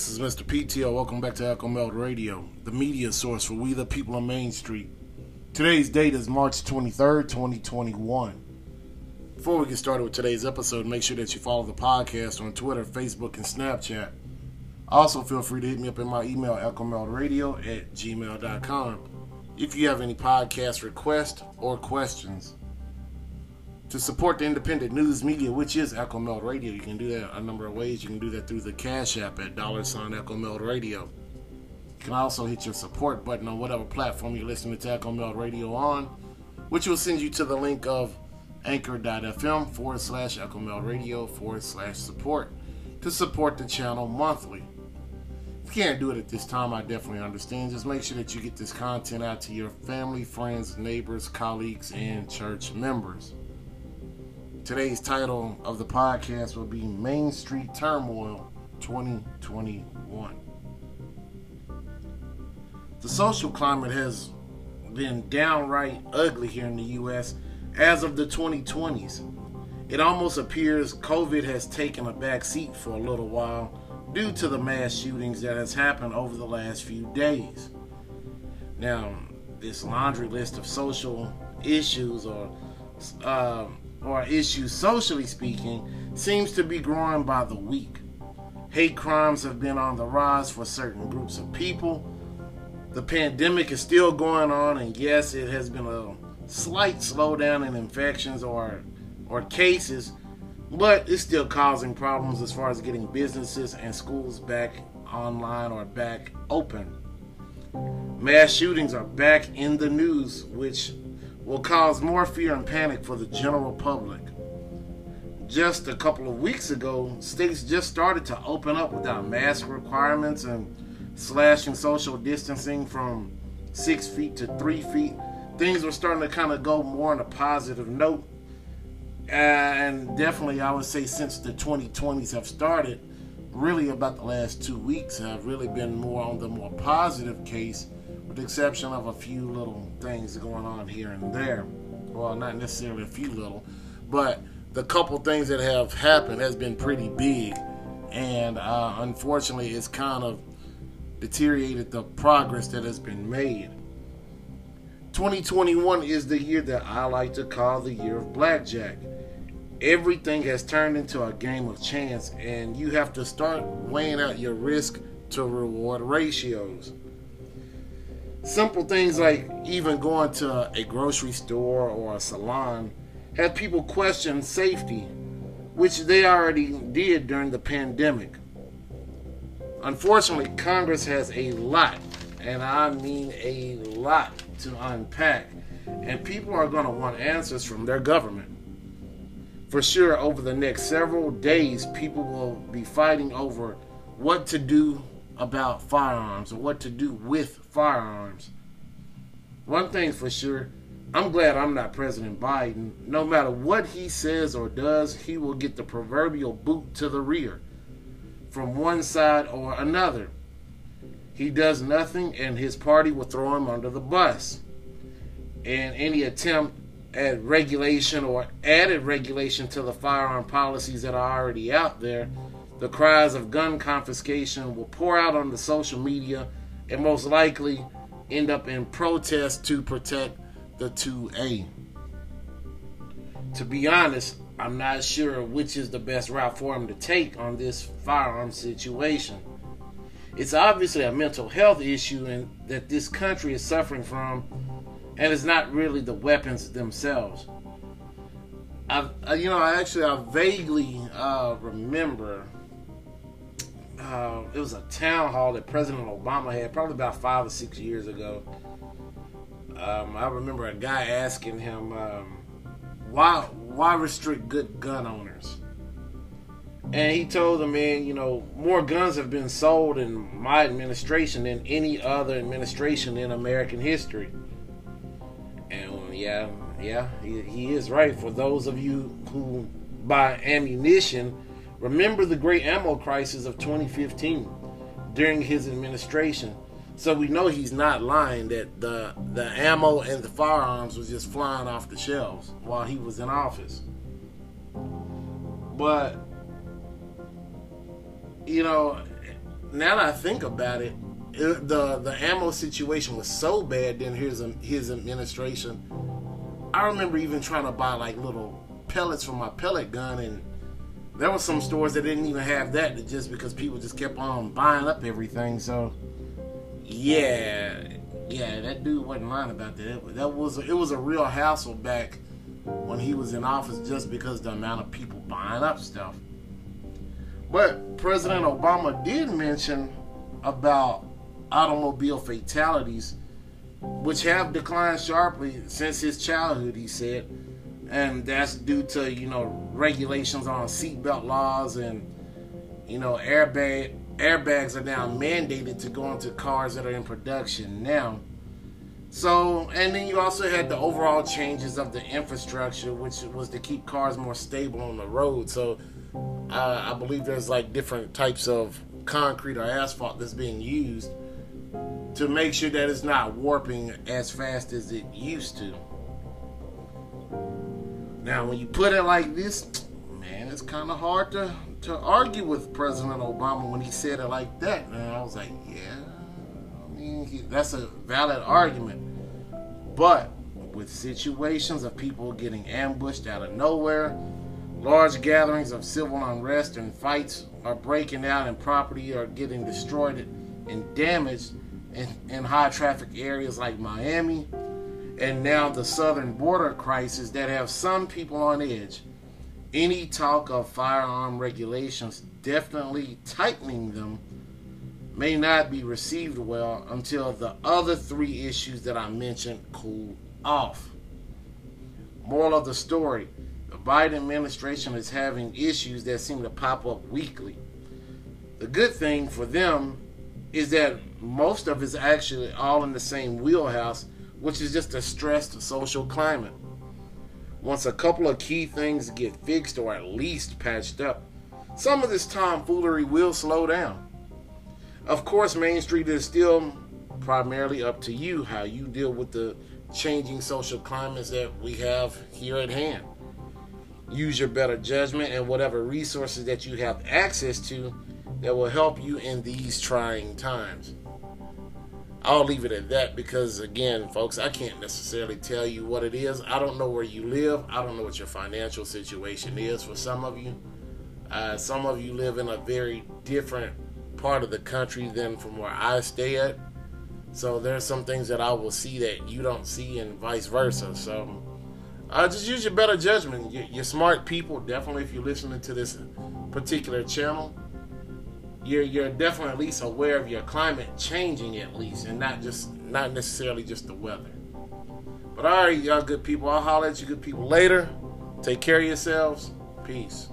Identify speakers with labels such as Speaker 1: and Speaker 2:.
Speaker 1: This is Mr. PTO. Welcome back to Echo Meld Radio, the media source for We the People on Main Street. Today's date is March 23rd, 2021. Before we get started with today's episode, make sure that you follow the podcast on Twitter, Facebook, and Snapchat. Also, feel free to hit me up in my email, echomeldradio at gmail.com, if you have any podcast requests or questions. To support the independent news media, which is Echo Meld Radio, you can do that a number of ways. You can do that through the Cash App at dollar sign Echo Meld Radio. You can also hit your support button on whatever platform you're listening to Echo Meld Radio on, which will send you to the link of anchor.fm forward slash Echo Meld Radio forward slash support to support the channel monthly. If you can't do it at this time, I definitely understand. Just make sure that you get this content out to your family, friends, neighbors, colleagues, and church members. Today's title of the podcast will be Main Street Turmoil 2021. The social climate has been downright ugly here in the U.S. as of the 2020s. It almost appears COVID has taken a back seat for a little while due to the mass shootings that has happened over the last few days. Now, this laundry list of social issues or uh, or issues socially speaking seems to be growing by the week. Hate crimes have been on the rise for certain groups of people. The pandemic is still going on, and yes, it has been a slight slowdown in infections or or cases, but it's still causing problems as far as getting businesses and schools back online or back open. Mass shootings are back in the news, which will cause more fear and panic for the general public. Just a couple of weeks ago, states just started to open up without mask requirements and slashing social distancing from six feet to three feet. Things were starting to kind of go more on a positive note. And definitely, I would say, since the 2020s have started, really about the last two weeks have really been more on the more positive case with the exception of a few little things going on here and there. Well, not necessarily a few little, but the couple things that have happened has been pretty big, and uh, unfortunately, it's kind of deteriorated the progress that has been made. 2021 is the year that I like to call the year of blackjack. Everything has turned into a game of chance, and you have to start weighing out your risk to reward ratios. Simple things like even going to a grocery store or a salon have people question safety, which they already did during the pandemic. Unfortunately, Congress has a lot, and I mean a lot, to unpack, and people are going to want answers from their government. For sure, over the next several days, people will be fighting over what to do about firearms or what to do with firearms. One thing's for sure, I'm glad I'm not President Biden. No matter what he says or does, he will get the proverbial boot to the rear from one side or another. He does nothing, and his party will throw him under the bus. And any attempt at regulation or added regulation to the firearm policies that are already out there the cries of gun confiscation will pour out on the social media and most likely end up in protest to protect the 2A. To be honest, I'm not sure which is the best route for him to take on this firearm situation. It's obviously a mental health issue and that this country is suffering from, and it's not really the weapons themselves. I, you know, I actually I vaguely uh, remember uh, it was a town hall that President Obama had probably about five or six years ago. Um, I remember a guy asking him um, why why restrict good gun owners, and he told the man, you know, more guns have been sold in my administration than any other administration in American history. And yeah, yeah, he, he is right. For those of you who buy ammunition Remember the great ammo crisis of 2015 during his administration. So we know he's not lying that the the ammo and the firearms was just flying off the shelves while he was in office. But you know, now that I think about it, it, the the ammo situation was so bad during his his administration. I remember even trying to buy like little pellets for my pellet gun, and there were some stores that didn't even have that, just because people just kept on buying up everything. So, yeah, yeah, that dude wasn't lying about that. That was it was a real hassle back when he was in office, just because the amount of people buying up stuff. But President Obama did mention about automobile fatalities, which have declined sharply since his childhood, he said. And that's due to, you know, regulations on seatbelt laws and, you know, airbag airbags are now mandated to go into cars that are in production now. So, and then you also had the overall changes of the infrastructure, which was to keep cars more stable on the road. So, uh, I believe there's like different types of concrete or asphalt that's being used to make sure that it's not warping as fast as it used to. Now, when you put it like this, man, it's kind of hard to, to argue with President Obama when he said it like that. And I was like, yeah, I mean, he, that's a valid argument. But with situations of people getting ambushed out of nowhere, large gatherings of civil unrest and fights are breaking out and property are getting destroyed and damaged in, in high traffic areas like Miami, and now the southern border crisis that have some people on edge. Any talk of firearm regulations, definitely tightening them, may not be received well until the other three issues that I mentioned cool off. Moral of the story the Biden administration is having issues that seem to pop up weekly. The good thing for them is that most of it's actually all in the same wheelhouse, which is just a stressed social climate. Once a couple of key things get fixed or at least patched up, some of this tomfoolery will slow down. Of course, Main Street is still primarily up to you how you deal with the changing social climates that we have here at hand. Use your better judgment and whatever resources that you have access to that will help you in these trying times. I'll leave it at that because, again, folks, I can't necessarily tell you what it is. I don't know where you live. I don't know what your financial situation is for some of you. Uh, some of you live in a very different part of the country than from where I stay at. So there's some things that I will see that you don't see, and vice versa. So uh, just use your better judgment. You're, you're smart people, definitely. If you're listening to this particular channel, you're you're definitely at least aware of your climate changing at least, and not just not necessarily just the weather. But all right, y'all good people. I'll holler at you good people later. Take care of yourselves. Peace.